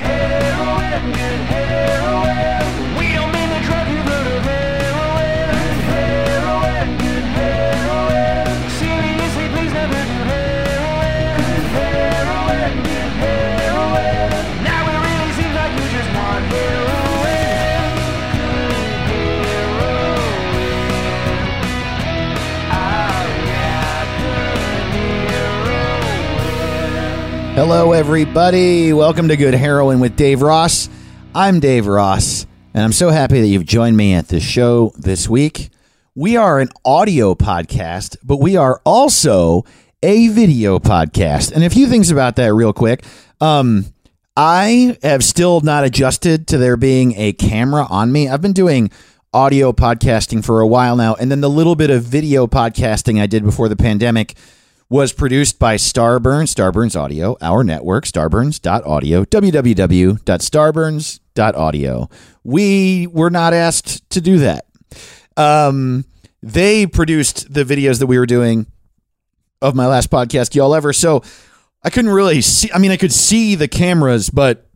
heroin, good heroin. Hello, everybody. Welcome to Good Heroin with Dave Ross. I'm Dave Ross, and I'm so happy that you've joined me at this show this week. We are an audio podcast, but we are also a video podcast. And a few things about that, real quick. Um, I have still not adjusted to there being a camera on me. I've been doing audio podcasting for a while now, and then the little bit of video podcasting I did before the pandemic was produced by Starburns, Starburns Audio, our network, starburns.audio, www.starburns.audio. We were not asked to do that. Um, they produced the videos that we were doing of my last podcast, Y'all Ever. So I couldn't really see, I mean, I could see the cameras, but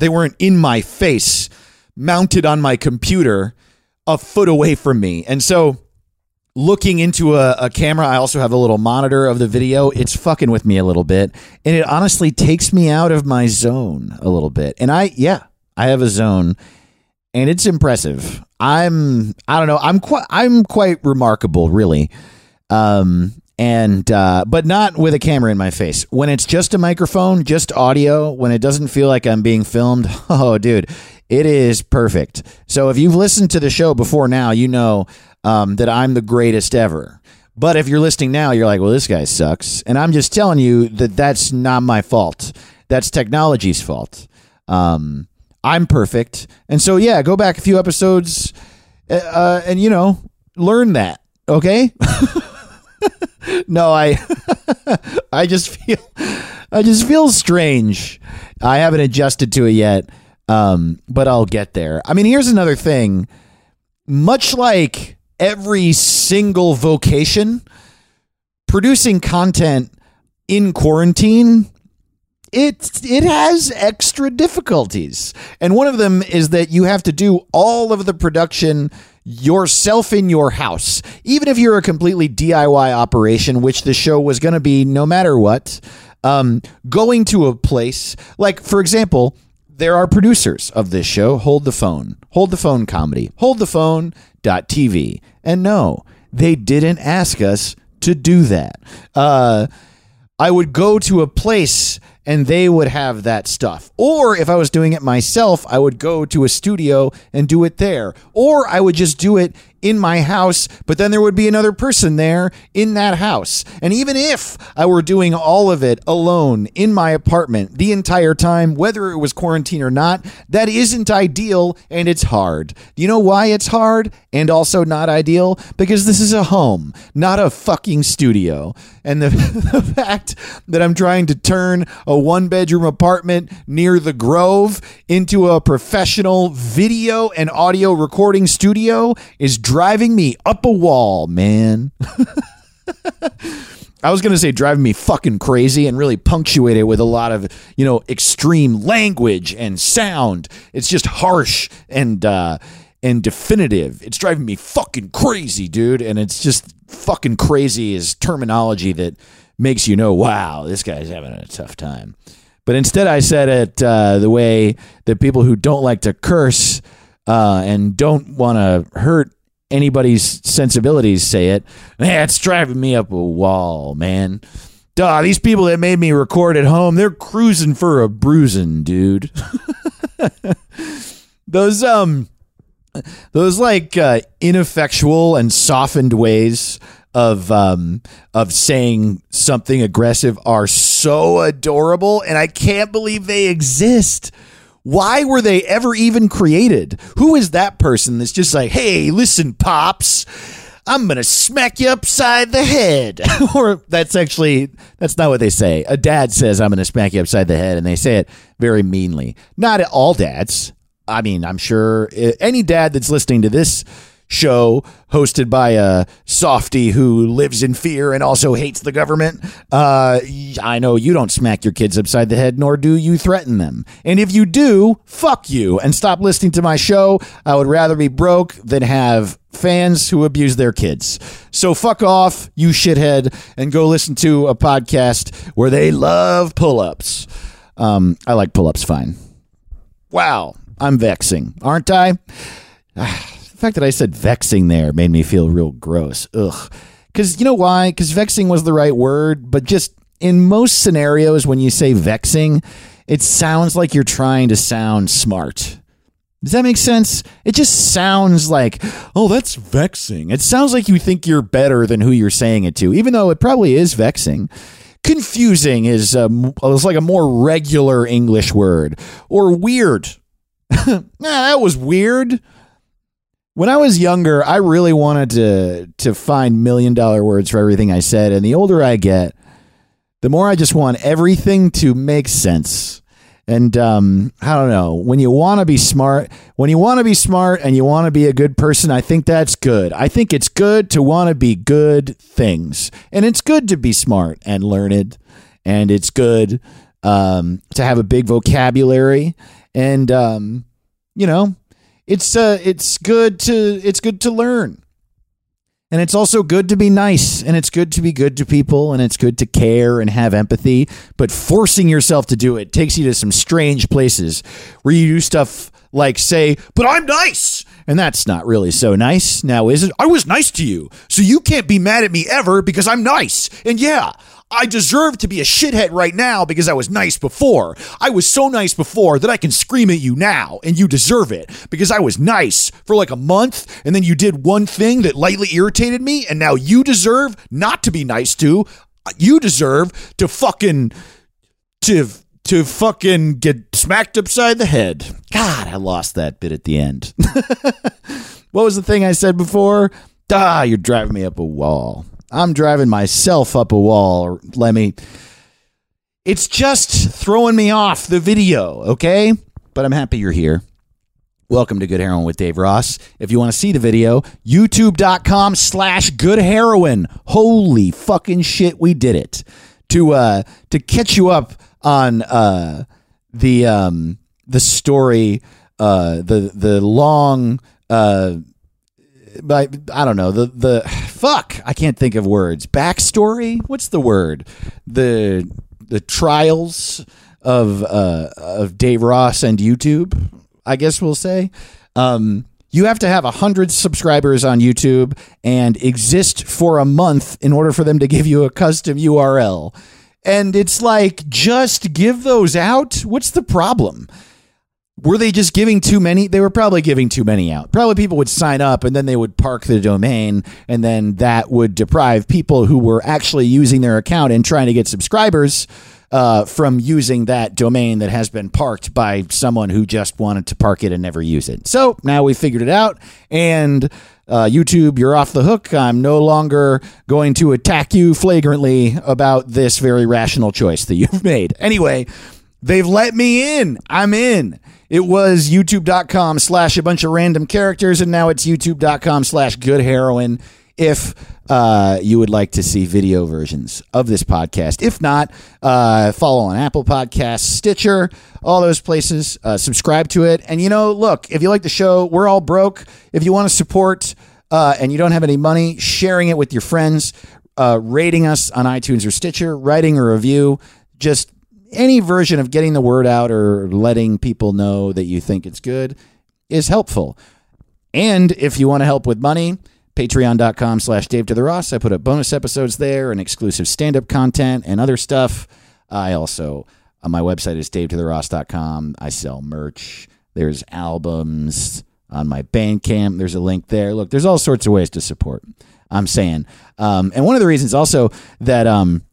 they weren't in my face, mounted on my computer a foot away from me. And so looking into a, a camera, I also have a little monitor of the video. It's fucking with me a little bit. And it honestly takes me out of my zone a little bit. And I, yeah, I have a zone and it's impressive. I'm, I don't know, I'm quite, I'm quite remarkable, really. Um, and, uh, but not with a camera in my face. When it's just a microphone, just audio, when it doesn't feel like I'm being filmed, oh, dude, it is perfect. So if you've listened to the show before now, you know um, that I'm the greatest ever. But if you're listening now, you're like, well, this guy sucks. And I'm just telling you that that's not my fault. That's technology's fault. Um, I'm perfect. And so, yeah, go back a few episodes uh, uh, and, you know, learn that. Okay. no, I, I just feel, I just feel strange. I haven't adjusted to it yet. Um, but I'll get there. I mean, here's another thing. Much like every single vocation, producing content in quarantine it it has extra difficulties. And one of them is that you have to do all of the production yourself in your house. Even if you're a completely DIY operation, which the show was going to be no matter what, um, going to a place like for example, there are producers of this show. Hold the phone. Hold the phone comedy. Hold the phone TV. And no, they didn't ask us to do that. Uh, I would go to a place and they would have that stuff. Or if I was doing it myself, I would go to a studio and do it there. Or I would just do it in my house, but then there would be another person there in that house. And even if I were doing all of it alone in my apartment the entire time, whether it was quarantine or not, that isn't ideal and it's hard. Do you know why it's hard and also not ideal? Because this is a home, not a fucking studio. And the, the fact that I'm trying to turn a one bedroom apartment near the Grove into a professional video and audio recording studio is driving me up a wall, man. I was going to say driving me fucking crazy and really punctuate it with a lot of, you know, extreme language and sound. It's just harsh and uh and definitive. It's driving me fucking crazy, dude, and it's just fucking crazy is terminology that makes you know, wow, this guy's having a tough time. But instead I said it uh, the way that people who don't like to curse uh, and don't want to hurt anybody's sensibilities say it. Man, it's driving me up a wall, man. Duh, these people that made me record at home, they're cruising for a bruising, dude. those um those like uh, ineffectual and softened ways of um of saying something aggressive are so adorable and I can't believe they exist. Why were they ever even created? Who is that person that's just like, hey, listen, pops, I'm gonna smack you upside the head? or that's actually that's not what they say. A dad says, I'm gonna smack you upside the head, and they say it very meanly. Not all dads. I mean, I'm sure uh, any dad that's listening to this show hosted by a softy who lives in fear and also hates the government. Uh, I know you don't smack your kids upside the head, nor do you threaten them. And if you do, fuck you and stop listening to my show. I would rather be broke than have fans who abuse their kids. So fuck off, you shithead, and go listen to a podcast where they love pull ups. Um, I like pull ups fine. Wow, I'm vexing, aren't I? Fact that I said vexing there made me feel real gross. Ugh. Because you know why? Because vexing was the right word, but just in most scenarios, when you say vexing, it sounds like you're trying to sound smart. Does that make sense? It just sounds like, oh, that's vexing. It sounds like you think you're better than who you're saying it to, even though it probably is vexing. Confusing is, um, is like a more regular English word. Or weird. nah, that was weird. When I was younger, I really wanted to to find million dollar words for everything I said, and the older I get, the more I just want everything to make sense. And um, I don't know. When you want to be smart, when you want to be smart and you want to be a good person, I think that's good. I think it's good to want to be good things, and it's good to be smart and learned, and it's good um, to have a big vocabulary, and um, you know, it's uh, it's good to it's good to learn. And it's also good to be nice and it's good to be good to people and it's good to care and have empathy. But forcing yourself to do it takes you to some strange places where you do stuff like say, but I'm nice. And that's not really so nice now, is it? I was nice to you. So you can't be mad at me ever because I'm nice. And yeah, I deserve to be a shithead right now because I was nice before. I was so nice before that I can scream at you now, and you deserve it because I was nice for like a month, and then you did one thing that lightly irritated me, and now you deserve not to be nice to. You deserve to fucking to to fucking get smacked upside the head. God, I lost that bit at the end. what was the thing I said before? Ah, you're driving me up a wall. I'm driving myself up a wall, Lemmy. It's just throwing me off the video, okay? But I'm happy you're here. Welcome to Good Heroin with Dave Ross. If you want to see the video, youtube.com slash good heroin. Holy fucking shit, we did it. To uh to catch you up on uh the um the story, uh the the long uh but I don't know. The the fuck. I can't think of words. Backstory? What's the word? The the trials of uh of Dave Ross and YouTube I guess we'll say. Um you have to have a hundred subscribers on YouTube and exist for a month in order for them to give you a custom URL and it's like just give those out? What's the problem were they just giving too many? They were probably giving too many out. Probably people would sign up and then they would park the domain, and then that would deprive people who were actually using their account and trying to get subscribers uh, from using that domain that has been parked by someone who just wanted to park it and never use it. So now we figured it out, and uh, YouTube, you're off the hook. I'm no longer going to attack you flagrantly about this very rational choice that you've made. Anyway, they've let me in. I'm in. It was youtube.com slash a bunch of random characters, and now it's youtube.com slash good heroin if uh, you would like to see video versions of this podcast. If not, uh, follow on Apple Podcasts, Stitcher, all those places. Uh, subscribe to it. And, you know, look, if you like the show, we're all broke. If you want to support uh, and you don't have any money, sharing it with your friends, uh, rating us on iTunes or Stitcher, writing a review, just any version of getting the word out or letting people know that you think it's good is helpful. And if you want to help with money, patreon.com slash Dave to the Ross. I put up bonus episodes there and exclusive stand up content and other stuff. I also, on my website is davetotheross.com. I sell merch. There's albums on my Bandcamp. There's a link there. Look, there's all sorts of ways to support. I'm saying. Um, and one of the reasons also that um,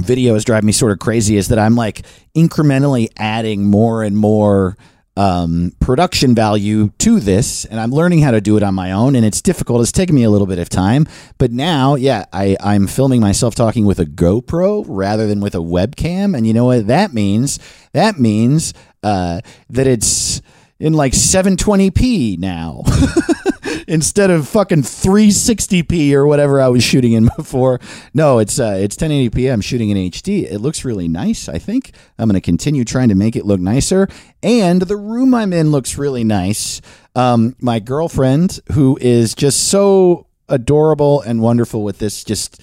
videos drive me sort of crazy is that I'm like incrementally adding more and more um, production value to this, and I'm learning how to do it on my own. And it's difficult. It's taken me a little bit of time, but now, yeah, I, I'm filming myself talking with a GoPro rather than with a webcam. And you know what that means? That means uh, that it's in like 720p now. instead of fucking 360p or whatever I was shooting in before. No, it's uh, it's 1080p. I'm shooting in HD. It looks really nice. I think I'm going to continue trying to make it look nicer. And the room I'm in looks really nice. Um, my girlfriend, who is just so adorable and wonderful with this, just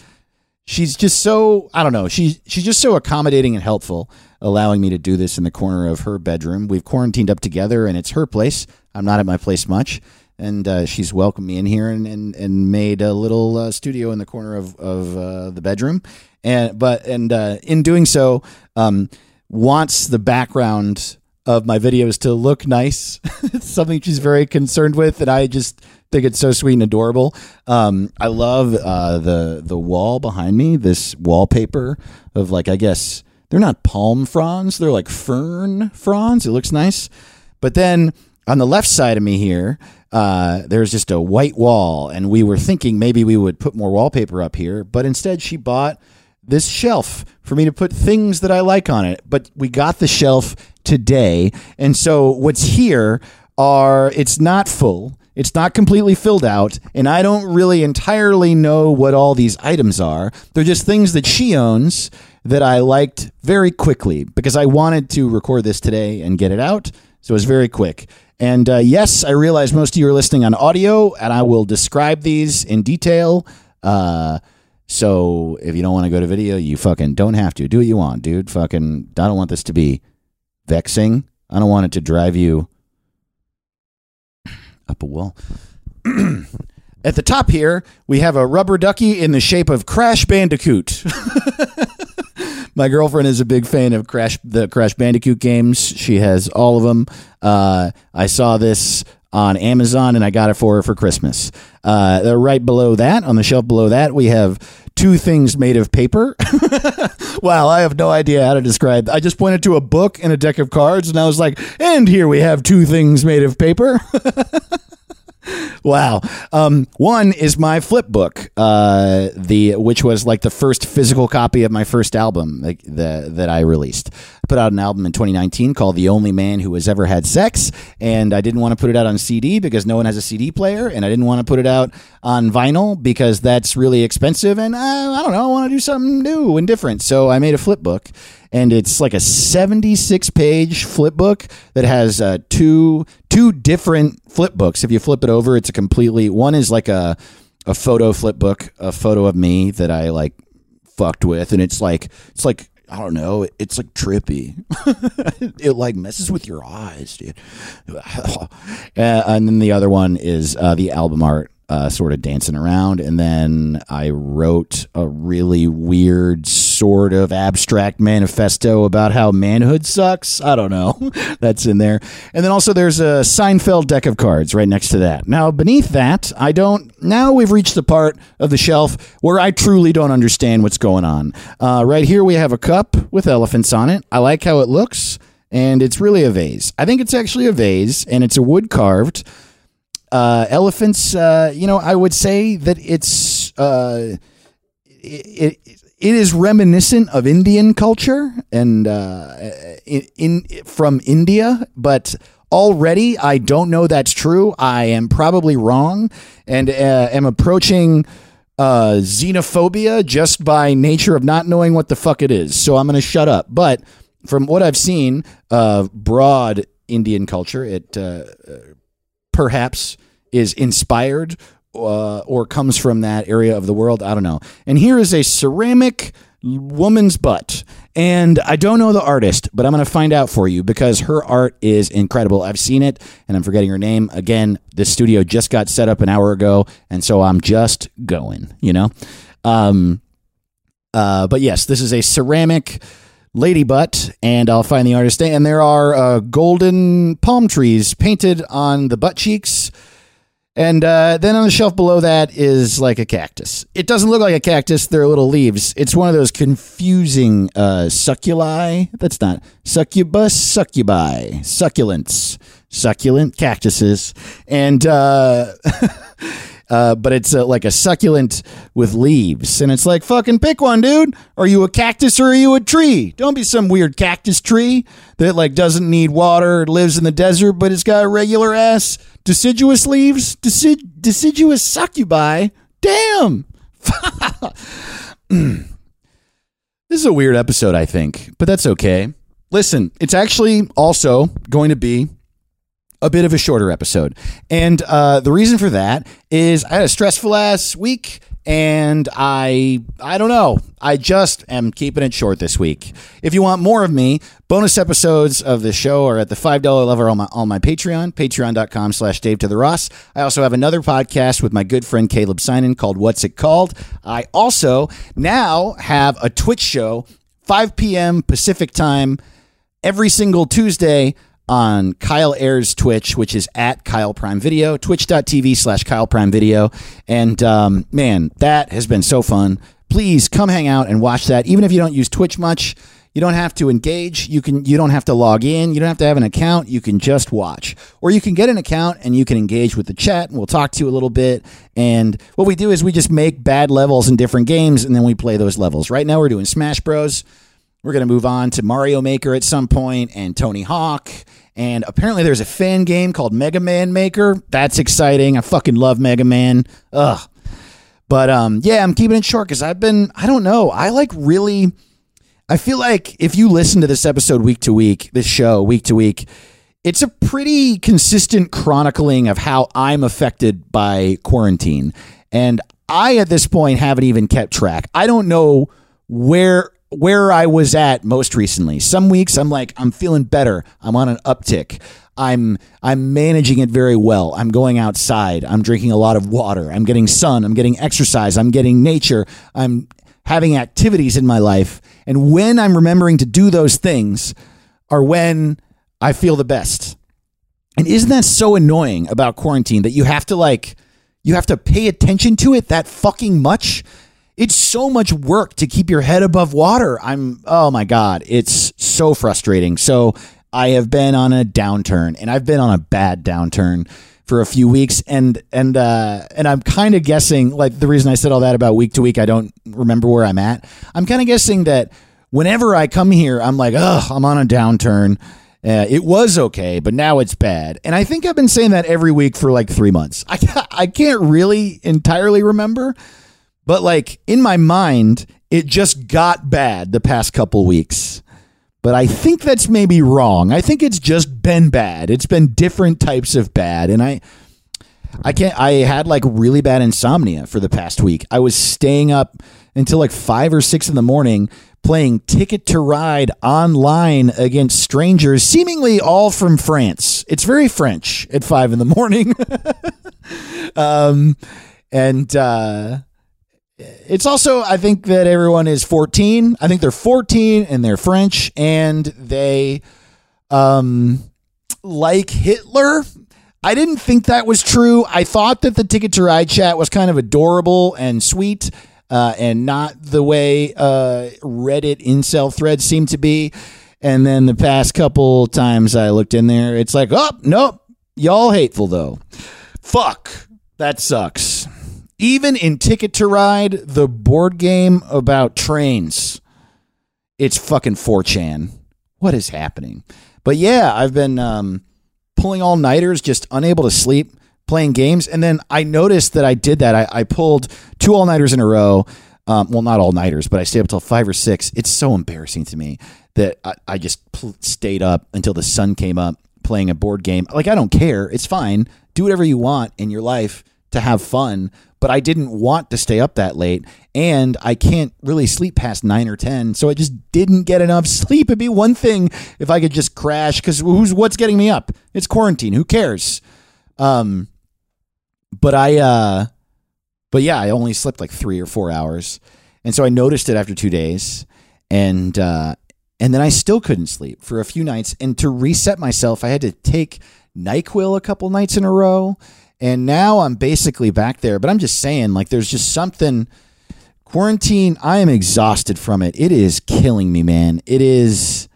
she's just so I don't know. She's she's just so accommodating and helpful, allowing me to do this in the corner of her bedroom. We've quarantined up together, and it's her place. I'm not at my place much, and uh, she's welcomed me in here and and, and made a little uh, studio in the corner of of uh, the bedroom. And but and uh, in doing so, um, wants the background of my videos to look nice. it's something she's very concerned with, and I just think it's so sweet and adorable. Um, I love uh, the the wall behind me. This wallpaper of like I guess they're not palm fronds; they're like fern fronds. It looks nice. But then on the left side of me here, uh, there's just a white wall, and we were thinking maybe we would put more wallpaper up here, but instead she bought this shelf for me to put things that I like on it. But we got the shelf today. And so what's here are it's not full. It's not completely filled out, and I don't really entirely know what all these items are. They're just things that she owns that I liked very quickly because I wanted to record this today and get it out. So it was very quick. And uh, yes, I realize most of you are listening on audio, and I will describe these in detail. Uh, so if you don't want to go to video, you fucking don't have to. Do what you want, dude. Fucking, I don't want this to be vexing. I don't want it to drive you up a wall. At the top here, we have a rubber ducky in the shape of Crash Bandicoot. My girlfriend is a big fan of Crash the Crash Bandicoot games. She has all of them. Uh, I saw this on Amazon and I got it for her for Christmas. Uh, right below that, on the shelf below that, we have two things made of paper. wow, I have no idea how to describe. I just pointed to a book and a deck of cards, and I was like, "And here we have two things made of paper." wow. Um, one is my flip book, uh, the which was like the first physical copy of my first album the, that I released. Put out an album in 2019 called "The Only Man Who Has Ever Had Sex," and I didn't want to put it out on CD because no one has a CD player, and I didn't want to put it out on vinyl because that's really expensive, and uh, I don't know, I want to do something new and different. So I made a flip book and it's like a 76 page flip book that has uh, two two different flip books. If you flip it over, it's a completely one is like a a photo flip book, a photo of me that I like fucked with, and it's like it's like I don't know, it's like trippy. it like messes with your eyes, dude. uh, and then the other one is uh, the album art uh, sort of dancing around. And then I wrote a really weird, sort of abstract manifesto about how manhood sucks. I don't know. That's in there. And then also there's a Seinfeld deck of cards right next to that. Now, beneath that, I don't. Now we've reached the part of the shelf where I truly don't understand what's going on. Uh, right here, we have a cup with elephants on it. I like how it looks. And it's really a vase. I think it's actually a vase, and it's a wood carved uh, elephants, uh, you know, I would say that it's uh, it, it is reminiscent of Indian culture and uh, in, in from India, but already I don't know that's true. I am probably wrong and uh, am approaching uh, xenophobia just by nature of not knowing what the fuck it is. So I'm going to shut up. But from what I've seen of broad Indian culture, it uh, perhaps is inspired uh, or comes from that area of the world. I don't know. And here is a ceramic woman's butt. And I don't know the artist, but I'm going to find out for you because her art is incredible. I've seen it and I'm forgetting her name. Again, this studio just got set up an hour ago. And so I'm just going, you know? Um, uh, but yes, this is a ceramic lady butt, and I'll find the artist. And there are uh, golden palm trees painted on the butt cheeks. And uh, then on the shelf below that is like a cactus. It doesn't look like a cactus; they're little leaves. It's one of those confusing uh, succuli. That's not succubus, succubi, succulents, succulent cactuses, and uh, uh, but it's uh, like a succulent with leaves, and it's like fucking pick one, dude. Are you a cactus or are you a tree? Don't be some weird cactus tree that like doesn't need water, lives in the desert, but it's got regular ass deciduous leaves. Decid- deciduous succubi. Damn. this is a weird episode, I think, but that's okay. Listen, it's actually also going to be a bit of a shorter episode. And uh, the reason for that is I had a stressful ass week and I I don't know. I just am keeping it short this week. If you want more of me, bonus episodes of the show are at the $5 level on my on my Patreon, patreon.com slash Dave to the Ross. I also have another podcast with my good friend Caleb Sinan called What's It Called? I also now have a Twitch show, 5 p.m. Pacific time, every single Tuesday on Kyle Ayers Twitch, which is at Kyle Prime Video, twitch.tv slash Kyle Prime Video. And um, man, that has been so fun. Please come hang out and watch that. Even if you don't use Twitch much, you don't have to engage. You can you don't have to log in. You don't have to have an account. You can just watch. Or you can get an account and you can engage with the chat and we'll talk to you a little bit. And what we do is we just make bad levels in different games and then we play those levels. Right now we're doing Smash Bros. We're going to move on to Mario Maker at some point and Tony Hawk. And apparently there's a fan game called Mega Man Maker. That's exciting. I fucking love Mega Man. Ugh. But um, yeah, I'm keeping it short because I've been, I don't know. I like really, I feel like if you listen to this episode week to week, this show week to week, it's a pretty consistent chronicling of how I'm affected by quarantine. And I, at this point, haven't even kept track. I don't know where where I was at most recently. Some weeks I'm like I'm feeling better. I'm on an uptick. I'm I'm managing it very well. I'm going outside. I'm drinking a lot of water. I'm getting sun. I'm getting exercise. I'm getting nature. I'm having activities in my life. And when I'm remembering to do those things are when I feel the best. And isn't that so annoying about quarantine that you have to like you have to pay attention to it that fucking much? It's so much work to keep your head above water. I'm oh my god, it's so frustrating. So I have been on a downturn and I've been on a bad downturn for a few weeks and and uh and I'm kind of guessing like the reason I said all that about week to week I don't remember where I'm at. I'm kind of guessing that whenever I come here I'm like, "Oh, I'm on a downturn." Uh, it was okay, but now it's bad. And I think I've been saying that every week for like three months. I, I can't really entirely remember, but like in my mind, it just got bad the past couple weeks. But I think that's maybe wrong. I think it's just been bad. It's been different types of bad. And I. I can't. I had like really bad insomnia for the past week. I was staying up until like five or six in the morning playing Ticket to Ride online against strangers, seemingly all from France. It's very French at five in the morning. um, and uh, it's also, I think that everyone is 14. I think they're 14 and they're French and they um, like Hitler. I didn't think that was true. I thought that the Ticket to Ride chat was kind of adorable and sweet uh, and not the way uh, Reddit incel threads seem to be. And then the past couple times I looked in there, it's like, oh, nope, y'all hateful though. Fuck, that sucks. Even in Ticket to Ride, the board game about trains, it's fucking 4chan. What is happening? But yeah, I've been um, pulling all nighters, just unable to sleep, playing games. And then I noticed that I did that. I, I pulled two all nighters in a row. Um, well, not all nighters, but I stayed up till five or six. It's so embarrassing to me that I, I just pl- stayed up until the sun came up playing a board game. Like, I don't care. It's fine. Do whatever you want in your life to have fun. But I didn't want to stay up that late. And I can't really sleep past nine or 10. So I just didn't get enough sleep. It'd be one thing if I could just crash because who's what's getting me up? It's quarantine. Who cares? Um, but I, uh, but yeah, I only slept like three or four hours, and so I noticed it after two days, and uh, and then I still couldn't sleep for a few nights. And to reset myself, I had to take Nyquil a couple nights in a row, and now I'm basically back there. But I'm just saying, like, there's just something. Quarantine, I am exhausted from it. It is killing me, man. It is.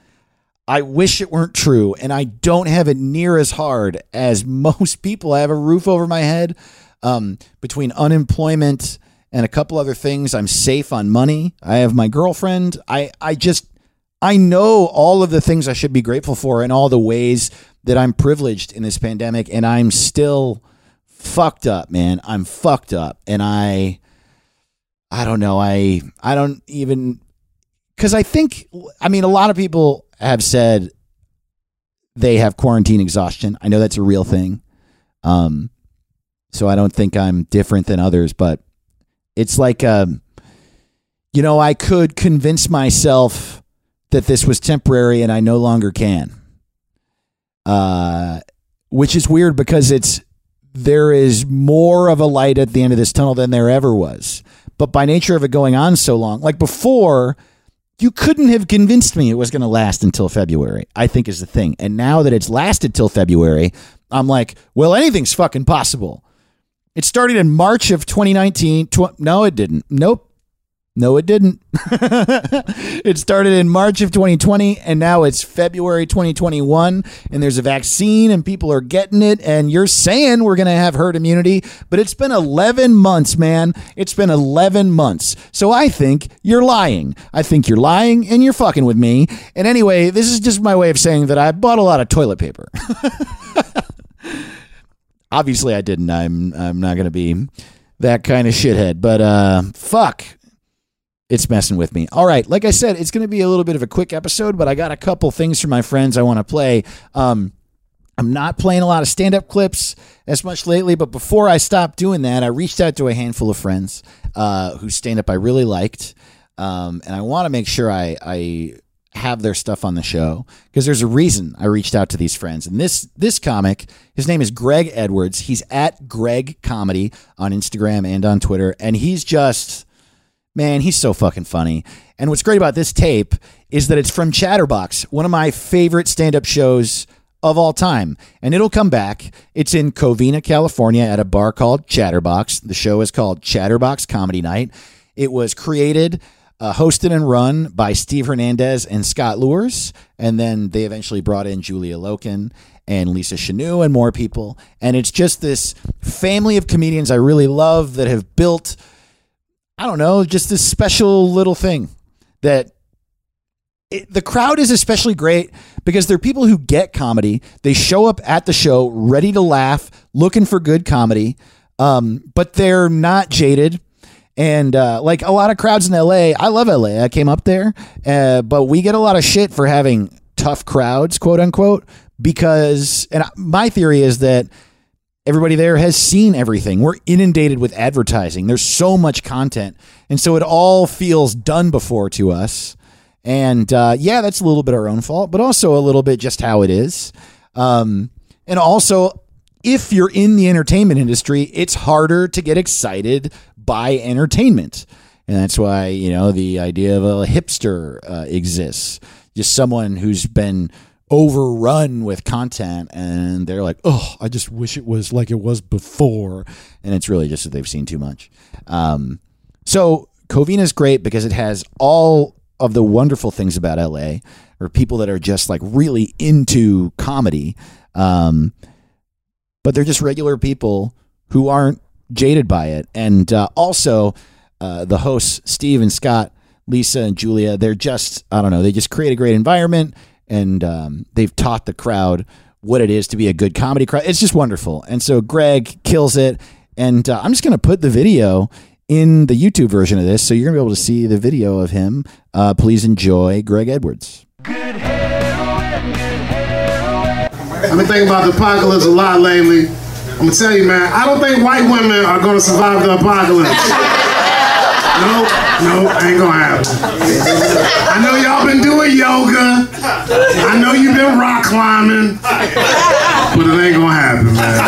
I wish it weren't true, and I don't have it near as hard as most people. I have a roof over my head. Um, between unemployment and a couple other things, I'm safe on money. I have my girlfriend. I, I just, I know all of the things I should be grateful for and all the ways that I'm privileged in this pandemic, and I'm still fucked up, man. I'm fucked up, and I, I don't know. I I don't even because I think I mean a lot of people have said they have quarantine exhaustion. I know that's a real thing. Um, so I don't think I'm different than others, but it's like um, you know, I could convince myself that this was temporary and I no longer can. Uh, which is weird because it's there is more of a light at the end of this tunnel than there ever was. But by nature of it going on so long, like before, you couldn't have convinced me it was going to last until February, I think is the thing. And now that it's lasted till February, I'm like, well, anything's fucking possible. It started in March of 2019. Tw- no, it didn't. Nope. No, it didn't. it started in March of 2020, and now it's February 2021, and there's a vaccine, and people are getting it. And you're saying we're going to have herd immunity, but it's been 11 months, man. It's been 11 months. So I think you're lying. I think you're lying, and you're fucking with me. And anyway, this is just my way of saying that I bought a lot of toilet paper. Obviously, I didn't. I'm I'm not going to be that kind of shithead, but uh, fuck it's messing with me. All right, like I said, it's going to be a little bit of a quick episode, but I got a couple things from my friends I want to play. Um, I'm not playing a lot of stand up clips as much lately, but before I stopped doing that, I reached out to a handful of friends uh, whose stand up I really liked. Um, and I want to make sure I, I have their stuff on the show because there's a reason I reached out to these friends. And this this comic, his name is Greg Edwards. He's at Greg Comedy on Instagram and on Twitter, and he's just Man, he's so fucking funny. And what's great about this tape is that it's from Chatterbox, one of my favorite stand up shows of all time. And it'll come back. It's in Covina, California at a bar called Chatterbox. The show is called Chatterbox Comedy Night. It was created, uh, hosted, and run by Steve Hernandez and Scott Lures. And then they eventually brought in Julia Loken and Lisa Chanu and more people. And it's just this family of comedians I really love that have built. I don't know, just this special little thing that it, the crowd is especially great because they're people who get comedy. They show up at the show ready to laugh, looking for good comedy, um, but they're not jaded. And uh, like a lot of crowds in LA, I love LA. I came up there, uh, but we get a lot of shit for having tough crowds, quote unquote, because, and my theory is that everybody there has seen everything. We're inundated with advertising. There's so much content. And so it all feels done before to us. And uh, yeah, that's a little bit our own fault, but also a little bit just how it is. Um, and also, if you're in the entertainment industry, it's harder to get excited by entertainment. And that's why, you know, the idea of a hipster uh, exists. Just someone who's been overrun with content and they're like, oh, I just wish it was like it was before. And it's really just that they've seen too much. Um, so Covina is great because it has all of the wonderful things about LA or people that are just like really into comedy. Um, but they're just regular people who aren't jaded by it. And uh, also, uh, the hosts, Steve and Scott, Lisa and Julia, they're just, I don't know, they just create a great environment and um, they've taught the crowd what it is to be a good comedy crowd. It's just wonderful. And so Greg kills it. And uh, I'm just going to put the video in the YouTube version of this. So you're going to be able to see the video of him. Uh, please enjoy Greg Edwards. Good heroin, good heroin. I've been thinking about the apocalypse a lot lately. I'm gonna tell you, man, I don't think white women are gonna survive the apocalypse. No, no, ain't gonna happen. I know y'all been doing yoga. I know you've been rock climbing, but it ain't gonna happen, man.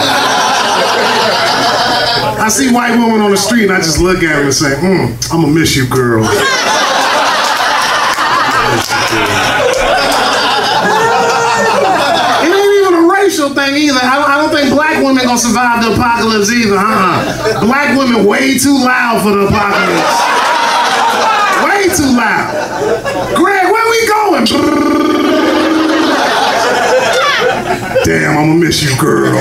I see white women on the street and I just look at them and say, mm, I'm gonna miss you, girl. It ain't even a racial thing either. I don't, I don't think black women gonna survive the apocalypse either. Uh-uh. Black women way too loud for the apocalypse. Way too loud. Where we going? Damn, I'm gonna miss you, girl.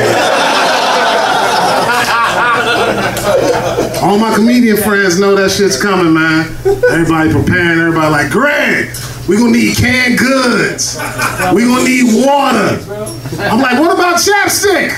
All my comedian friends know that shit's coming, man. Everybody preparing, everybody like, Greg, we gonna need canned goods. We gonna need water. I'm like, what about chapstick?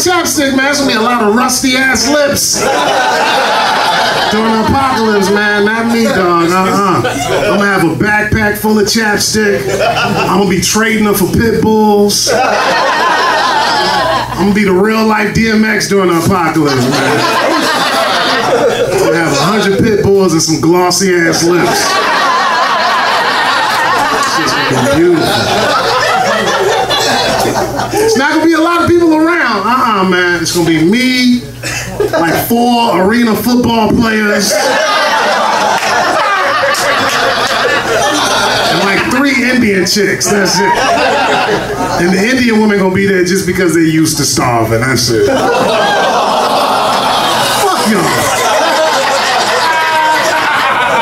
Nobody chapstick, man. It's gonna be a lot of rusty ass lips. During the apocalypse, man, not me, dog. Uh-uh. I'm gonna have a backpack full of chapstick. I'm gonna be trading them for pit bulls. I'm gonna be the real life DMX during the apocalypse, man. I'm gonna have a hundred pit bulls and some glossy ass lips. Gonna be beautiful. It's not gonna be a lot of people around. Uh-uh, man. It's gonna be me, like four arena football players, and like three Indian chicks. That's it. And the Indian women gonna be there just because they used to starving. That's it. Fuck y'all.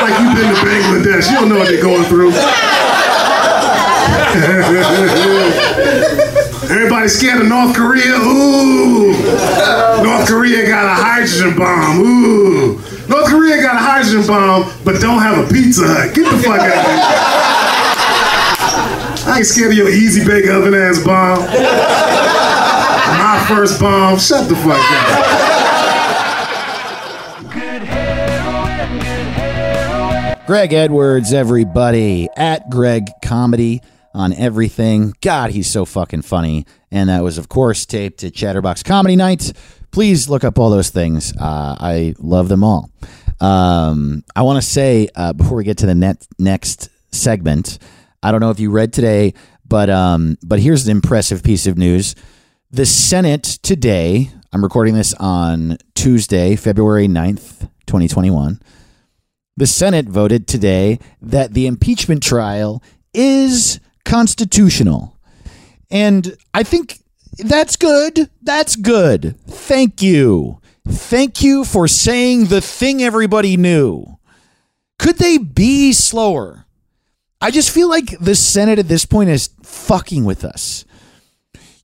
Like you've been to Bangladesh. You don't know what they're going through. Everybody scared of North Korea? Ooh. North Korea got a hydrogen bomb. Ooh. North Korea got a hydrogen bomb, but don't have a Pizza Hut. Get the fuck out of here. I ain't scared of your easy bake oven ass bomb. My first bomb. Shut the fuck up. Greg Edwards, everybody, at Greg Comedy on everything. God, he's so fucking funny. And that was, of course, taped at Chatterbox Comedy Night. Please look up all those things. Uh, I love them all. Um, I want to say uh, before we get to the net, next segment, I don't know if you read today, but um, but here's an impressive piece of news. The Senate today, I'm recording this on Tuesday, February 9th, 2021. The Senate voted today that the impeachment trial is constitutional. And I think that's good. That's good. Thank you. Thank you for saying the thing everybody knew. Could they be slower? I just feel like the Senate at this point is fucking with us.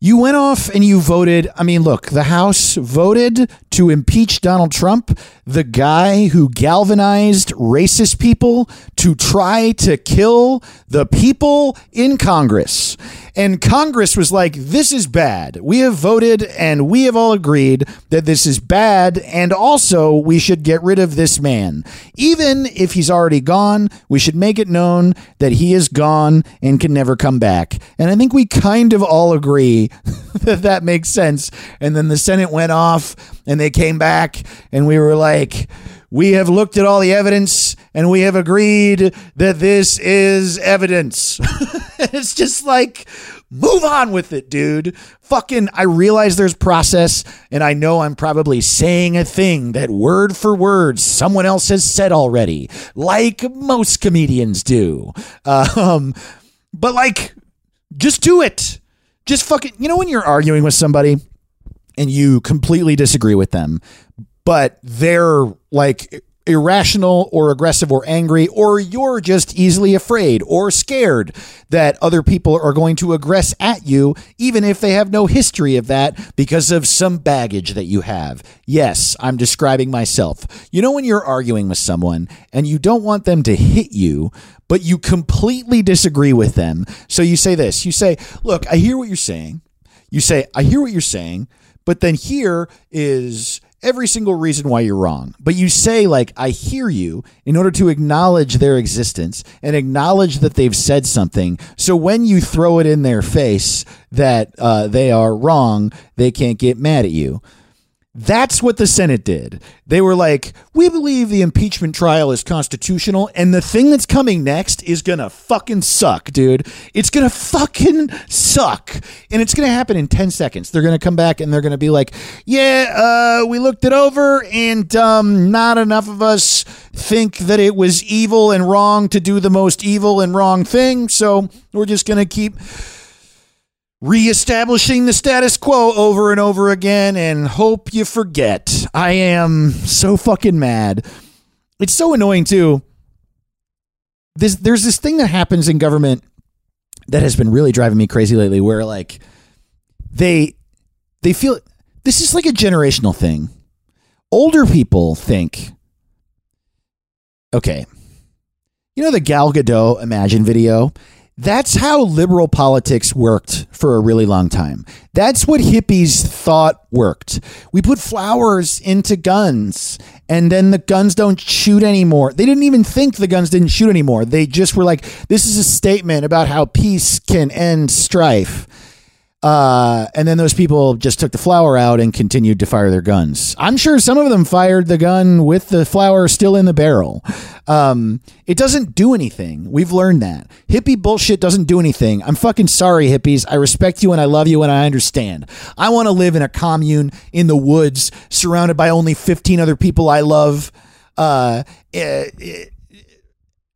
You went off and you voted. I mean, look, the House voted to impeach Donald Trump, the guy who galvanized racist people to try to kill the people in Congress. And Congress was like, this is bad. We have voted and we have all agreed that this is bad. And also, we should get rid of this man. Even if he's already gone, we should make it known that he is gone and can never come back. And I think we kind of all agree that that makes sense. And then the Senate went off and they came back and we were like, we have looked at all the evidence and we have agreed that this is evidence. it's just like, move on with it, dude. Fucking, I realize there's process and I know I'm probably saying a thing that word for word someone else has said already, like most comedians do. Um, but like, just do it. Just fucking, you know, when you're arguing with somebody and you completely disagree with them, but they're like irrational or aggressive or angry, or you're just easily afraid or scared that other people are going to aggress at you, even if they have no history of that because of some baggage that you have. Yes, I'm describing myself. You know, when you're arguing with someone and you don't want them to hit you, but you completely disagree with them. So you say this you say, Look, I hear what you're saying. You say, I hear what you're saying, but then here is every single reason why you're wrong. But you say, like, I hear you in order to acknowledge their existence and acknowledge that they've said something. So when you throw it in their face that uh, they are wrong, they can't get mad at you. That's what the Senate did. They were like, we believe the impeachment trial is constitutional, and the thing that's coming next is gonna fucking suck, dude. It's gonna fucking suck. And it's gonna happen in 10 seconds. They're gonna come back and they're gonna be like, yeah, uh, we looked it over, and um, not enough of us think that it was evil and wrong to do the most evil and wrong thing, so we're just gonna keep reestablishing the status quo over and over again and hope you forget. I am so fucking mad. It's so annoying too. This there's this thing that happens in government that has been really driving me crazy lately where like they they feel this is like a generational thing. Older people think okay. You know the Gal Gadot Imagine video? That's how liberal politics worked for a really long time. That's what hippies thought worked. We put flowers into guns and then the guns don't shoot anymore. They didn't even think the guns didn't shoot anymore. They just were like, this is a statement about how peace can end strife. Uh, and then those people just took the flower out and continued to fire their guns. I'm sure some of them fired the gun with the flower still in the barrel. Um, it doesn't do anything. We've learned that. Hippie bullshit doesn't do anything. I'm fucking sorry, hippies. I respect you and I love you and I understand. I want to live in a commune in the woods surrounded by only 15 other people I love. Uh, eh, eh,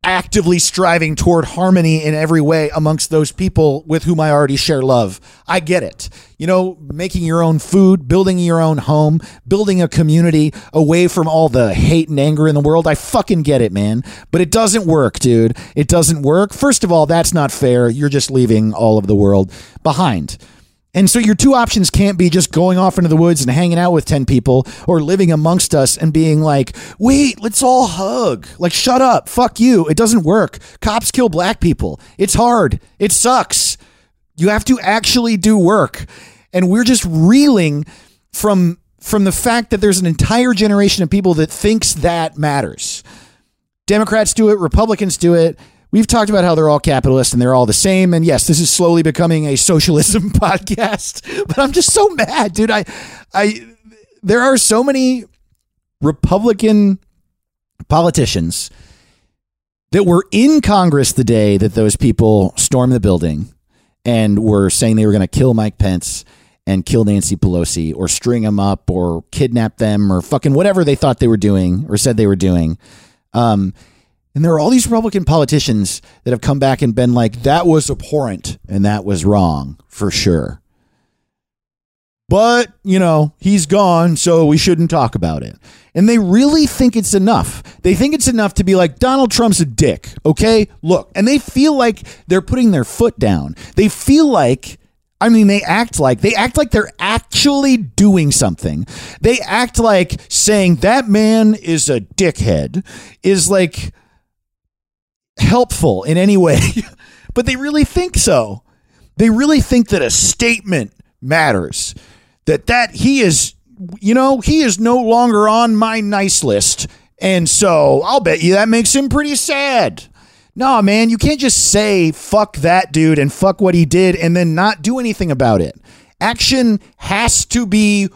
actively striving toward harmony in every way amongst those people with whom I already share love. I get it. You know, making your own food, building your own home, building a community away from all the hate and anger in the world. I fucking get it, man. But it doesn't work, dude. It doesn't work. First of all, that's not fair. You're just leaving all of the world behind. And so your two options can't be just going off into the woods and hanging out with 10 people or living amongst us and being like, wait, let's all hug. Like, shut up. Fuck you. It doesn't work. Cops kill black people. It's hard. It sucks. You have to actually do work. And we're just reeling from from the fact that there's an entire generation of people that thinks that matters. Democrats do it, Republicans do it. We've talked about how they're all capitalists and they're all the same. And yes, this is slowly becoming a socialism podcast. But I'm just so mad, dude. I, I, there are so many Republican politicians that were in Congress the day that those people stormed the building and were saying they were going to kill Mike Pence and kill Nancy Pelosi or string them up or kidnap them or fucking whatever they thought they were doing or said they were doing. Um, and there are all these Republican politicians that have come back and been like, that was abhorrent and that was wrong for sure. But, you know, he's gone, so we shouldn't talk about it. And they really think it's enough. They think it's enough to be like, Donald Trump's a dick, okay? Look. And they feel like they're putting their foot down. They feel like I mean, they act like they act like they're actually doing something. They act like saying that man is a dickhead is like helpful in any way, but they really think so. They really think that a statement matters. That that he is, you know, he is no longer on my nice list, and so I'll bet you that makes him pretty sad. No, man, you can't just say fuck that dude and fuck what he did and then not do anything about it. Action has to be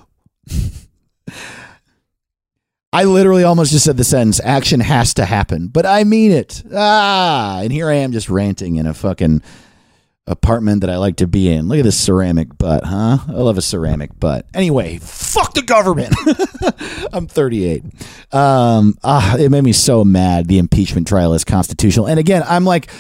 I literally almost just said the sentence action has to happen, but I mean it. Ah, and here I am just ranting in a fucking apartment that I like to be in. Look at this ceramic butt, huh? I love a ceramic butt. Anyway, fuck the government. I'm 38. Um, ah, it made me so mad. The impeachment trial is constitutional. And again, I'm like,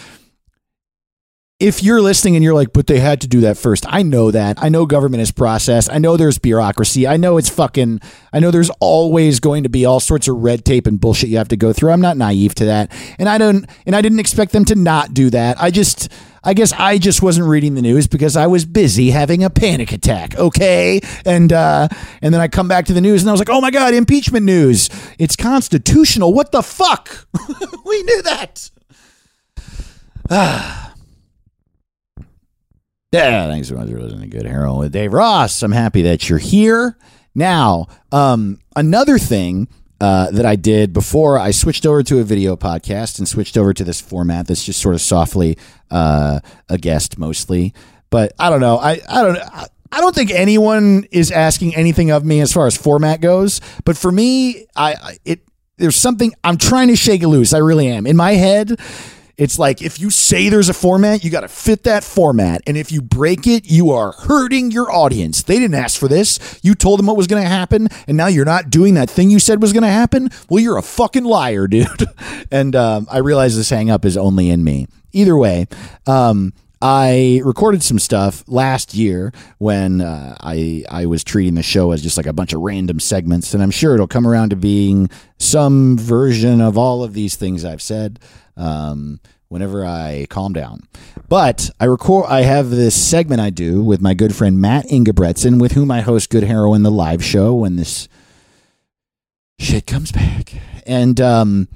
if you're listening and you're like, but they had to do that first, I know that. I know government is process. I know there's bureaucracy. I know it's fucking, I know there's always going to be all sorts of red tape and bullshit you have to go through. I'm not naive to that. And I don't, and I didn't expect them to not do that. I just, I guess I just wasn't reading the news because I was busy having a panic attack. Okay. And, uh, and then I come back to the news and I was like, oh my God, impeachment news. It's constitutional. What the fuck? we knew that. Yeah, thanks so much for listening to Good Heroin with Dave Ross. I'm happy that you're here. Now, um, another thing uh, that I did before I switched over to a video podcast and switched over to this format that's just sort of softly uh, a guest mostly. But I don't know. I, I don't I, I don't think anyone is asking anything of me as far as format goes. But for me, I I- it there's something I'm trying to shake it loose. I really am. In my head, it's like if you say there's a format, you got to fit that format. And if you break it, you are hurting your audience. They didn't ask for this. You told them what was going to happen, and now you're not doing that thing you said was going to happen. Well, you're a fucking liar, dude. and um, I realize this hang up is only in me. Either way, um, I recorded some stuff last year when uh, I I was treating the show as just like a bunch of random segments, and I'm sure it'll come around to being some version of all of these things I've said um, whenever I calm down. But I record. I have this segment I do with my good friend Matt Ingebretson, with whom I host Good Heroin, the live show, when this shit comes back, and um,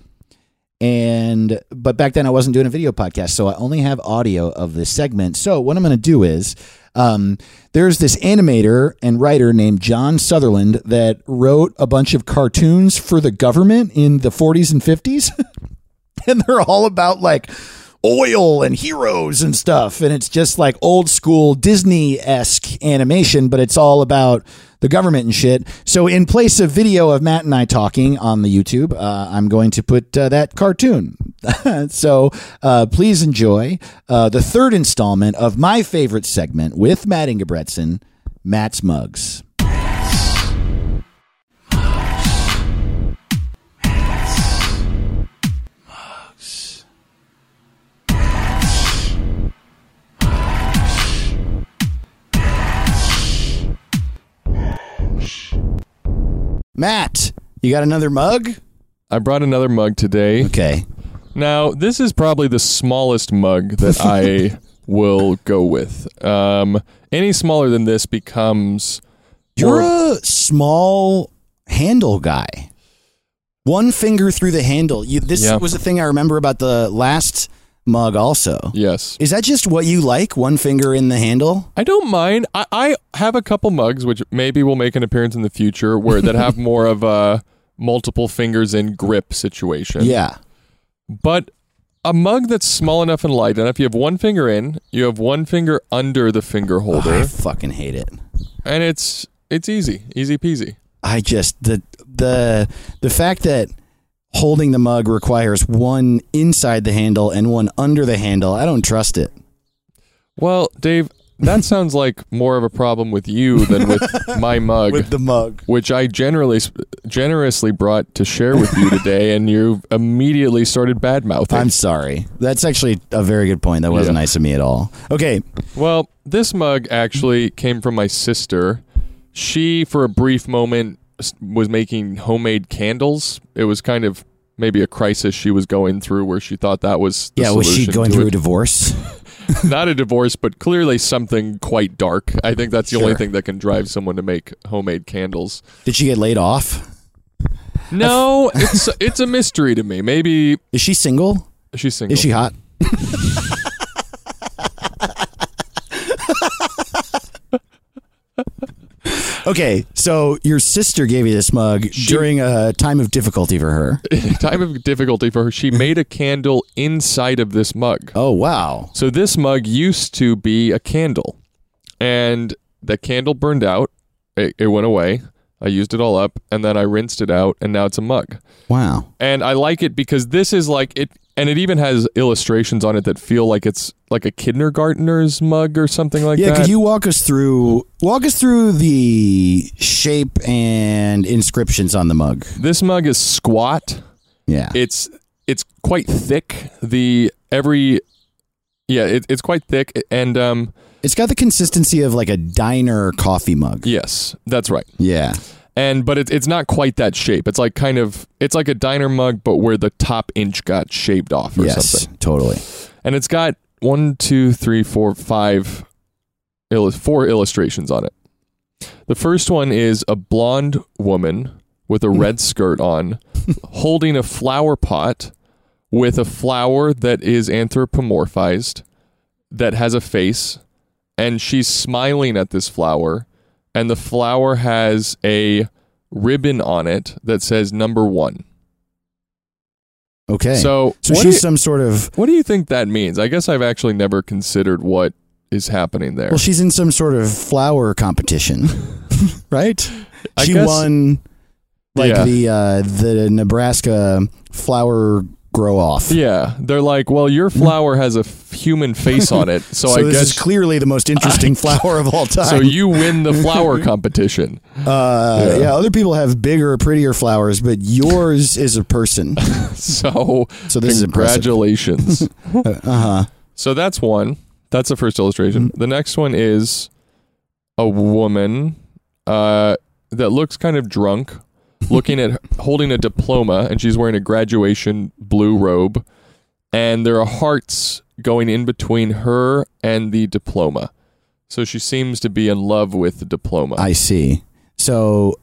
And but back then I wasn't doing a video podcast, so I only have audio of this segment. So what I'm going to do is um, there's this animator and writer named John Sutherland that wrote a bunch of cartoons for the government in the 40s and 50s. and they're all about like oil and heroes and stuff. And it's just like old school Disney esque animation, but it's all about the government and shit. So, in place of video of Matt and I talking on the YouTube, uh, I'm going to put uh, that cartoon. so, uh, please enjoy uh, the third installment of my favorite segment with Matt Ingebretson, Matt's Mugs. Matt, you got another mug? I brought another mug today. Okay. Now, this is probably the smallest mug that I will go with. Um, any smaller than this becomes. You're a small handle guy. One finger through the handle. You, this was the thing I remember about the last mug. Also, yes. is that just what you like? One finger in the handle? I don't mind. I, I have a couple mugs which maybe will make an appearance in the future where that have more of a multiple fingers in grip situation. Yeah. But a mug that's small enough and light enough, you have one finger in, you have one finger under the finger oh, holder. I fucking hate it. and it's it's easy, easy peasy. I just the the the fact that holding the mug requires one inside the handle and one under the handle. I don't trust it. Well, Dave, that sounds like more of a problem with you than with my mug, With the mug. which I generally generously brought to share with you today, and you immediately started bad mouthing. I'm sorry. That's actually a very good point. That wasn't Yeah. nice of me at all. Okay. Well, this mug actually came from my sister. She, for a brief moment, was making homemade candles. It was kind of maybe a crisis she was going through where she thought that was the Yeah, was she going through a divorce? not a divorce, but clearly something quite dark. I think that's the only thing that can drive someone to make homemade candles. Did she get laid off? No, it's it's a mystery to me. Maybe Is she single? she's single. Is she hot? okay, so your sister gave you this mug during a time of difficulty for her. time of difficulty for her. She made a candle inside of this mug. Oh, wow. So this mug used to be a candle, and the candle burned out. It, it went away. I used it all up, and then I rinsed it out, and now it's a mug. Wow. And I like it because this is like it, and it even has illustrations on it that feel like it's like a kindergartner's mug or something like Yeah, that. Yeah, could you walk us through walk us through the shape and inscriptions on the mug? this mug is squat. Yeah. It's it's quite thick. The every yeah, it, it's quite thick, and um, It's got the consistency of like a diner coffee mug. yes, that's right. Yeah. And but it, it's not quite that shape. It's like kind of it's like a diner mug, but where the top inch got shaved off or yes, something. totally. And it's got one, two, three, four, five, illu- four illustrations on it. The first one is a blonde woman with a red skirt on, holding a flower pot with a flower that is anthropomorphized, that has a face, and she's smiling at this flower, and the flower has a ribbon on it that says number one. Okay. So, so she's do- some sort of what do you think that means? I guess I've actually never considered what is happening there. well, she's in some sort of flower competition, right? I she guess- won like Yeah. the uh, the Nebraska flower grow off. yeah, they're like, well, your flower has a f- human face on it, so, So, I this guess is clearly the most interesting flower of all time. so. You win the flower competition. uh, Yeah. yeah. other people have bigger, prettier flowers, but yours is a person. So, So this is congratulations. Uh huh. so that's one. That's the first illustration. Mm-hmm. The next one is a woman uh, that looks kind of drunk, looking at holding a diploma, and she's wearing a graduation blue robe, and there are hearts going in between her and the diploma. So she seems to be in love with the diploma. I see. So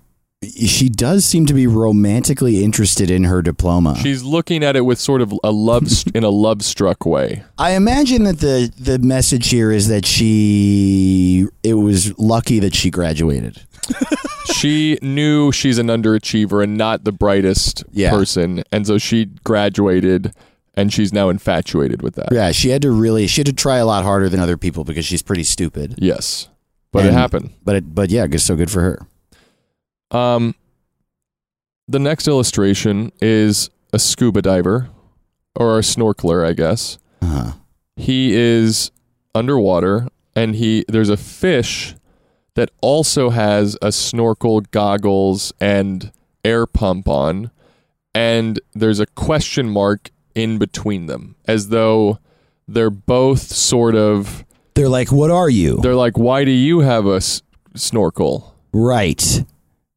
She does seem to be romantically interested in her diploma. She's looking at it with sort of a love in a love struck way. I imagine that the the message here is that she it was lucky that she graduated. She knew she's an underachiever and not the brightest Yeah. person, and so she graduated, and she's now infatuated with that. Yeah, she had to really she had to try a lot harder than other people because she's pretty stupid. Yes, but it happened. But it, but yeah, so good for her. Um, the next illustration is a scuba diver or a snorkeler, I guess. Uh-huh. He is underwater, and he there's a fish that also has a snorkel, goggles, and air pump on, and there's a question mark in between them, as though they're both sort of. They're like, "What are you?" They're like, "Why do you have a s- snorkel?" right.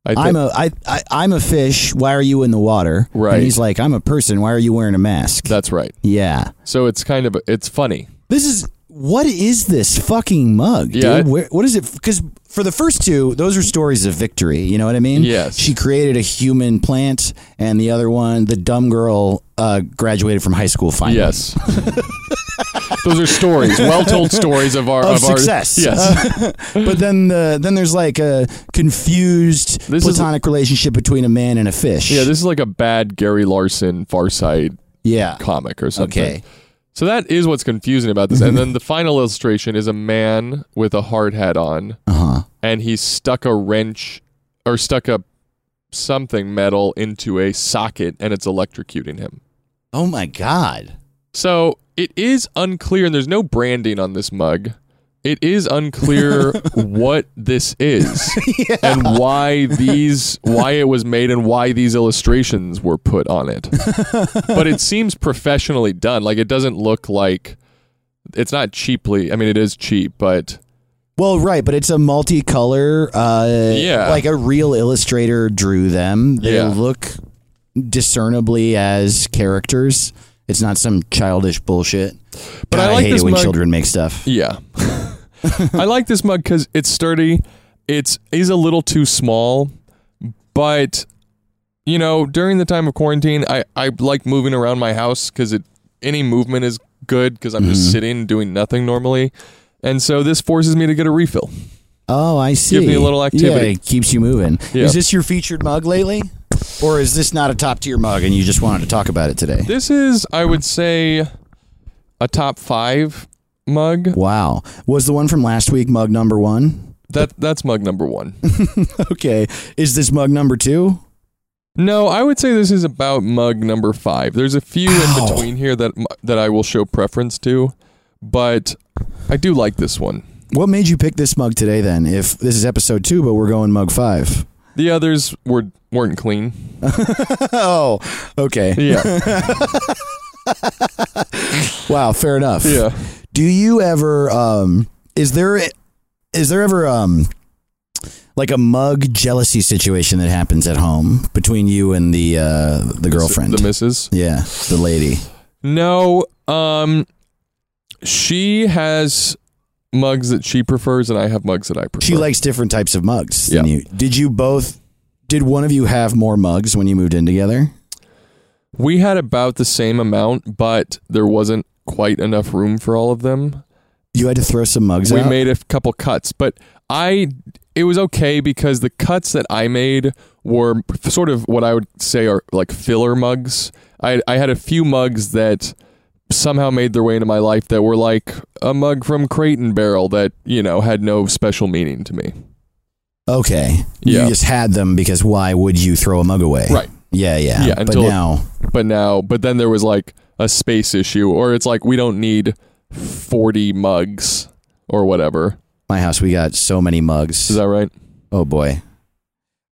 I I'm a I, I I'm a fish. Why are you in the water? Right. And he's like, I'm a person. Why are you wearing a mask? That's right. yeah. So it's kind of it's funny. This is what is this fucking mug, Yeah. dude? Where, what is it? Because for the first two, those are stories of victory. You know what I mean? Yes. She created a human plant, and the other one, the dumb girl, uh, graduated from high school finally. Yes. Those are stories, well told stories of our Of of, our success. Yes. but then the then there's like a confused This is- platonic relationship between a man and a fish. yeah, this is like a bad Gary Larson Far Side yeah. comic or something. Okay. So that is what's confusing about this. And then the final illustration is a man with a hard hat on, Uh huh. and he's stuck a wrench or stuck a something metal into a socket, and it's electrocuting him. Oh my god. So it is unclear, and there's no branding on this mug. It is unclear what this is and why these why it was made and why these illustrations were put on it. but it seems professionally done. Like it doesn't look like it's not cheaply. I mean, it is cheap, but Well, right, but it's a multicolor. Uh, Yeah. like a real illustrator drew them. They Yeah. look discernibly as characters. It's not some childish bullshit. But I God, like hate this it when mug- children make stuff. yeah. I like this mug because it's sturdy. It's is a little too small, but you know, during the time of quarantine, I I like moving around my house because it any movement is good because I'm Mm-hmm. just sitting doing nothing normally, and so this forces me to get a refill. Oh, I see. Give me a little activity. Yeah, it keeps you moving. Yeah. Is this your featured mug lately? Or is this not a top tier mug and you just wanted to talk about it today? This is, I would say, a top five mug. Wow. Was the one from last week mug number one? That that's mug number one. Okay. Is this mug number two? No, I would say this is about mug number five. There's a few Ow. in between here that that I will show preference to, but I do like this one. What made you pick this mug today then? If this is episode two, but we're going mug five. The others were weren't clean. oh, okay. Yeah, Wow, fair enough. yeah. Do you ever um is there is there ever um like a mug jealousy situation that happens at home between you and the uh the girlfriend? the missus. yeah, the lady. No, um, she has mugs that she prefers, and I have mugs that I prefer. She likes different types of mugs than Yeah. you. Did you both did one of you have more mugs when you moved in together? We had about the same amount, but there wasn't quite enough room for all of them. You had to throw some mugs we out. made a couple cuts, but I it was okay because the cuts that I made were sort of what I would say are like filler mugs. I I had a few mugs that somehow made their way into my life that were like a mug from Crate and Barrel that, you know, had no special meaning to me. Okay. Yeah. You just had them because why would you throw a mug away? Right. Yeah, yeah. Yeah, but now But now but then there was like a space issue or it's like we don't need 40 mugs or whatever. my house we got so many mugs. Is that right? Oh boy.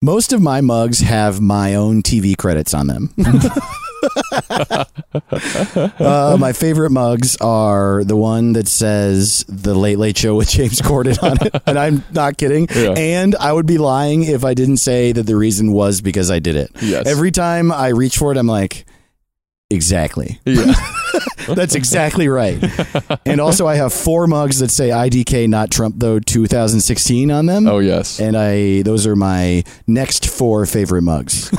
Most of my mugs have my own TV credits on them. uh, my favorite mugs are the one that says "The Late Late Show with James Corden" on it, and I'm not kidding. Yeah. And I would be lying if I didn't say that the reason was because I did it. Yes. Every time I reach for it, I'm like, Exactly. Yeah. That's exactly right. and also, I have four mugs that say IDK not Trump though 2016 on them. oh yes. And I those are my next four favorite mugs.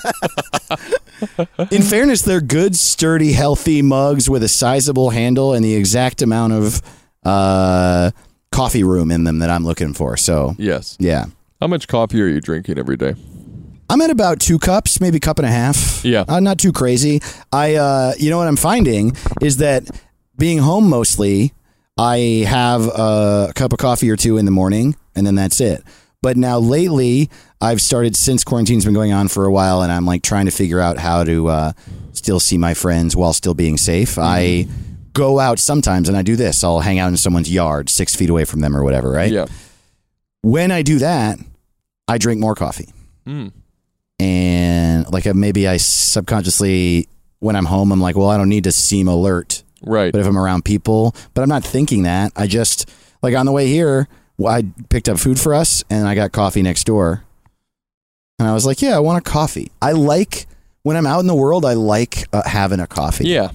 In fairness, they're good, sturdy, healthy mugs with a sizable handle and the exact amount of uh, coffee room in them that I'm looking for. So, yes. yeah. How much coffee are you drinking every day? I'm at about two cups, maybe cup and a half. Yeah. uh, not too crazy. I, uh, you know what I'm finding is that being home mostly, I have a cup of coffee or two in the morning, and then that's it. But now lately, I've started since quarantine's been going on for a while, and I'm like trying to figure out how to uh, still see my friends while still being safe. I go out sometimes, and I do this. I'll hang out in someone's yard, six feet away from them or whatever. Right. Yeah. When I do that, I drink more coffee Mm. and like uh, maybe I subconsciously when I'm home I'm like, well, I don't need to seem alert, Right. but if I'm around people, but I'm not thinking that. I just like on the way here, I picked up food for us and I got coffee next door, and I was like, yeah, I want a coffee. I like when I'm out in the world, I like uh, having a coffee. Yeah.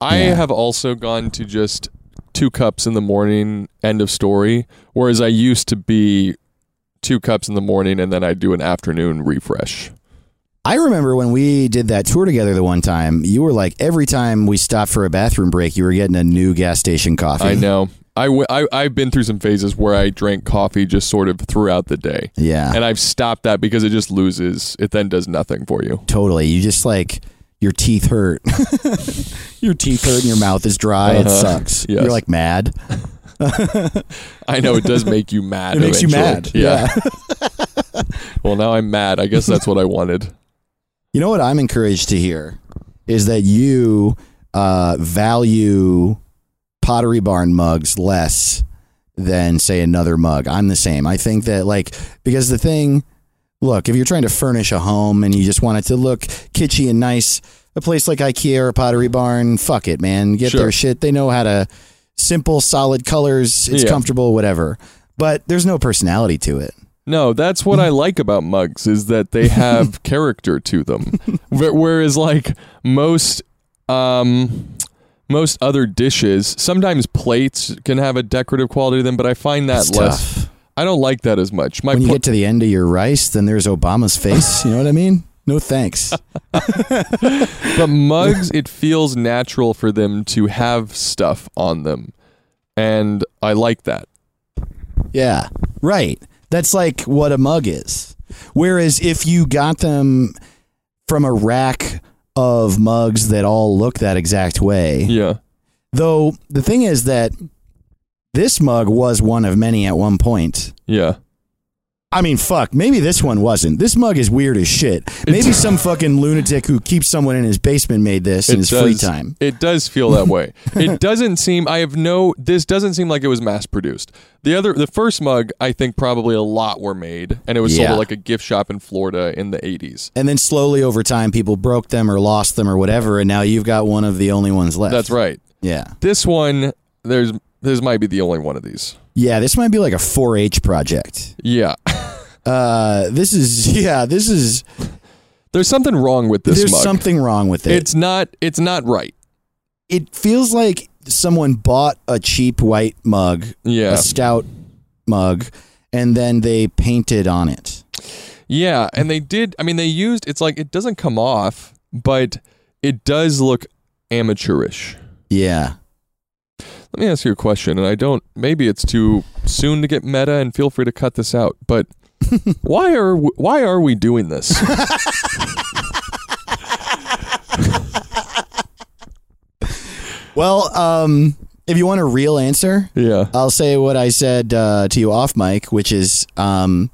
I Yeah. have also gone to just two cups in the morning, end of story. Whereas I used to be two cups in the morning and then I do an afternoon refresh. I remember when we did that tour together the one time, you were like, every time we stopped for a bathroom break, you were getting a new gas station coffee. I know. I, w- I, I've been through some phases where I drank coffee just sort of throughout the day. Yeah. And I've stopped that because it just loses. It then does nothing for you. Totally. You just like your teeth hurt. your teeth hurt and your mouth is dry. It Uh-huh. sucks. Yes. You're like mad. I know it does make you mad. It makes you mad. Yeah. well, now I'm mad. I guess that's what I wanted. You know what I'm encouraged to hear is that you uh, value Pottery Barn mugs less than say another mug. I'm the same. I think that like because the thing, look, if you're trying to furnish a home and you just want it to look kitschy and nice, a place like IKEA or Pottery Barn, fuck it, man. Get Sure. their shit. They know how to simple, solid colors. It's Yeah. comfortable, whatever. But there's no personality to it. No, that's what I like about mugs is that they have character to them. Whereas like most um most other dishes, sometimes plates can have a decorative quality to them, but I find that It's less tough. I don't like that as much. My When you pla- get to the end of your rice, then there's Obama's face. You know what I mean? No thanks. but mugs it feels natural for them to have stuff on them. And I like that. Yeah, right. That's like what a mug is. Whereas if you got them from a rack of mugs that all look that exact way, Yeah. though the thing is that this mug was one of many at one point. Yeah. I mean, fuck, maybe this one wasn't. This mug is weird as shit. Maybe some fucking lunatic who keeps someone in his basement made this in his free time. It does feel that way. it doesn't seem. I have no. This doesn't seem like it was mass produced. The other, the first mug, I think probably a lot were made, and it was sold Yeah. at like a gift shop in Florida in the eighties. And then slowly over time, people broke them or lost them or whatever, and now you've got one of the only ones left. That's right. Yeah. This one, there's this might be the only one of these. Yeah, this might be like a 4-H project. Yeah. Uh, this is yeah, this is There's something wrong with this there's mug. something wrong with it. It's not. It's not right. it feels like someone bought a cheap white mug, Yeah. a stout mug, and then they painted on it. Yeah, and they did. I mean, they used. It's like it doesn't come off, but it does look amateurish. Yeah. Let me ask you a question, and I don't. Maybe it's too soon to get meta, and feel free to cut this out. But why are w- why are we doing this? Well, um, if you want a real answer, yeah, I'll say what I said uh, to you off mic, which is um,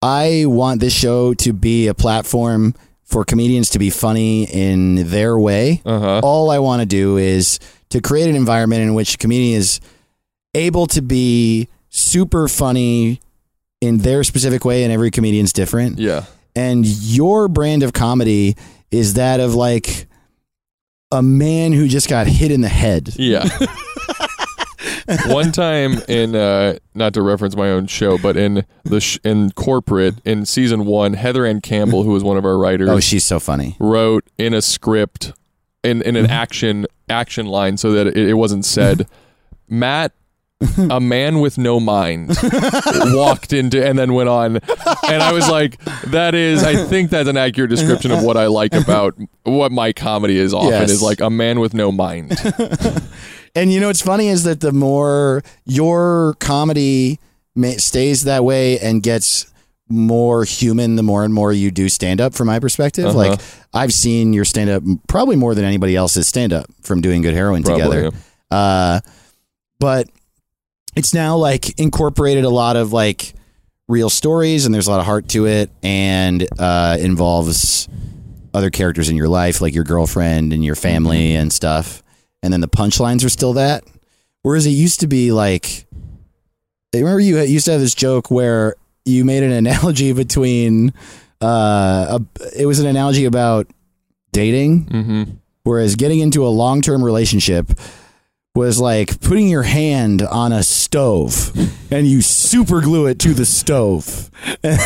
I want this show to be a platform for comedians to be funny in their way. uh huh. All I want to do is to create an environment in which a comedian is able to be super funny in their specific way, and every comedian's different. Yeah, And your brand of comedy is that of like a man who just got hit in the head. yeah. One time in uh, not to reference my own show, but in the sh- in corporate in season one, Heather Ann Campbell, who was one of our writers, Oh, she's so funny. wrote in a script in in an action action line so that it, it wasn't said. Matt, a man with no mind, walked into and then went on, and I was like, that is, I think that's an accurate description of what I like about what my comedy is. Often Yes. is like a man with no mind. And you know what's funny is that the more your comedy stays that way and gets more human, the more and more you do stand up. From my perspective, Uh-huh. like I've seen your stand up probably more than anybody else's stand up from doing good heroin Probably, together. Uh, but it's now like incorporated a lot of like real stories, and there's a lot of heart to it, and uh, involves other characters in your life, like your girlfriend and your family and stuff. And then the punchlines are still that. Whereas it used to be like, I remember you used to have this joke where you made an analogy between, uh, a, it was an analogy about dating, hmm whereas getting into a long term relationship was like putting your hand on a stove and you super glue it to the stove. and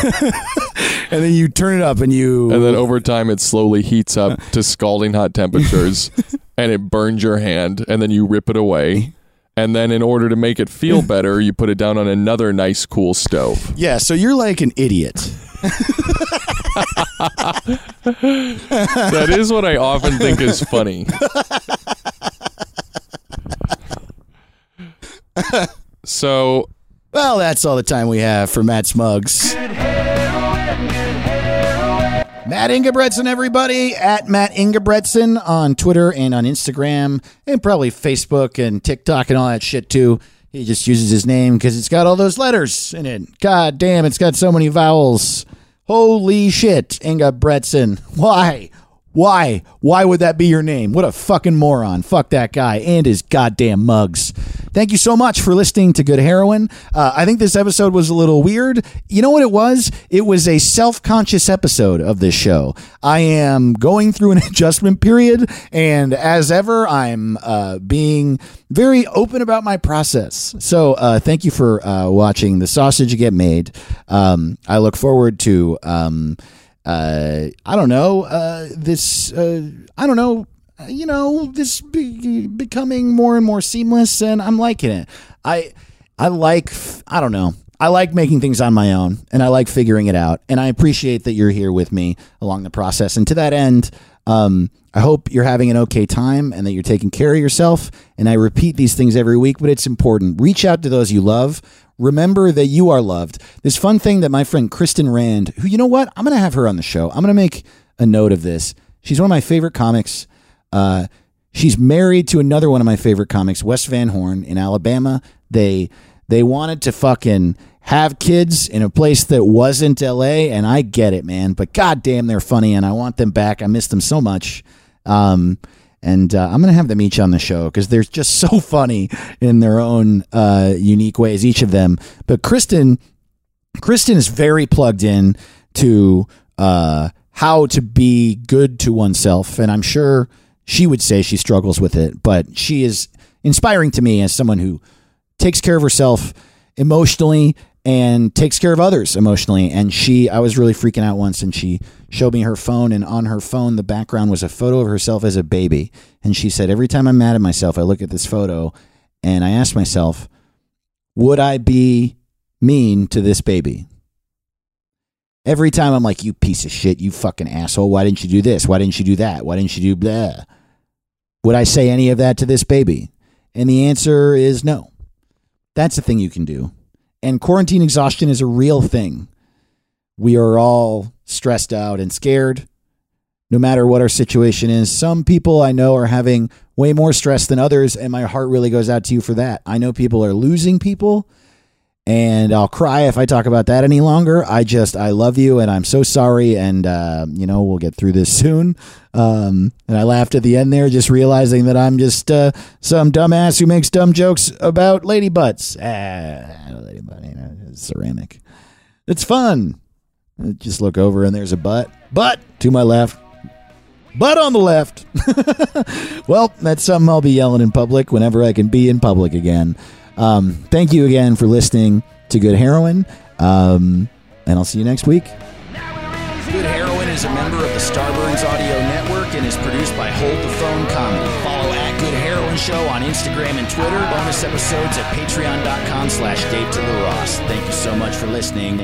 then you turn it up and you And then over time, it slowly heats up to scalding hot temperatures, and it burns your hand, and then you rip it away. And then, in order to make it feel better, you put it down on another nice, cool stove. Yeah, so you're like an idiot. That is what I often think is funny. So, Well, that's all the time we have for Matt's Mugs. Matt Ingebretson, everybody, at Matt Ingebretson on Twitter and on Instagram, and probably Facebook and TikTok and all that shit too. He just uses his name because it's got all those letters in it. God damn, it's got so many vowels. Holy shit, Ingebretson. Why? Why? Why would that be your name? What a fucking moron. Fuck that guy and his goddamn mugs. Thank you so much for listening to Good Heroin. Uh, I think this episode was a little weird. You know what it was? It was a self conscious episode of this show. I am going through an adjustment period, and as ever, I'm uh, being very open about my process. So, uh, thank you for uh, watching the sausage get made. Um, I look forward to. Um, uh, I don't know, uh, this, uh, I don't know, you know, this be- becoming more and more seamless, and I'm liking it. I, I like, I don't know, I like making things on my own, and I like figuring it out, and I appreciate that you're here with me along the process. And to that end, um, I hope you're having an okay time and that you're taking care of yourself. And I repeat these things every week, but it's important. Reach out to those you love. Remember that you are loved. This fun thing that my friend Kristen Rand, who, you know what? I'm going to have her on the show. I'm going to make a note of this. She's one of my favorite comics. Uh, she's married to another one of my favorite comics, Wes Van Horn in Alabama. They they wanted to fucking have kids in a place that wasn't LA, and I get it, man. But goddamn, they're funny, and I want them back. I miss them so much. Um, and uh, I'm going to have them each on the show because they're just so funny in their own uh, unique ways, each of them. But Kristen, Kristen is very plugged in to uh, how to be good to oneself, and I'm sure she would say she struggles with it, but she is inspiring to me as someone who takes care of herself emotionally and takes care of others emotionally. And she, I was really freaking out once, and she showed me her phone, and on her phone, the background was a photo of herself as a baby. And she said, Every time I'm mad at myself, I look at this photo and I ask myself, Would I be mean to this baby? Every time I'm like, You piece of shit, you fucking asshole. Why didn't you do this? Why didn't you do that? Why didn't you do blah? Would I say any of that to this baby? And the answer is no. That's a thing you can do. And quarantine exhaustion is a real thing. We are all stressed out and scared, no matter what our situation is. Some people I know are having way more stress than others, and my heart really goes out to you for that. I know people are losing people, and I'll cry if I talk about that any longer. I just, I love you, and I'm so sorry, and, uh, you know, we'll get through this soon. Um, and I laughed at the end there, just realizing that I'm just uh, some dumbass who makes dumb jokes about lady butts. Ah, lady butt, you know, ceramic. It's fun. I just look over and there's a butt. Butt to my left. Butt on the left. well, that's something I'll be yelling in public whenever I can be in public again. Um, thank you again for listening to Good Heroin. Um, and I'll see you next week. Good Heroin is a member Show on Instagram and Twitter. Bonus episodes at patreon.com slash Dave to the Ross. Thank you so much for listening.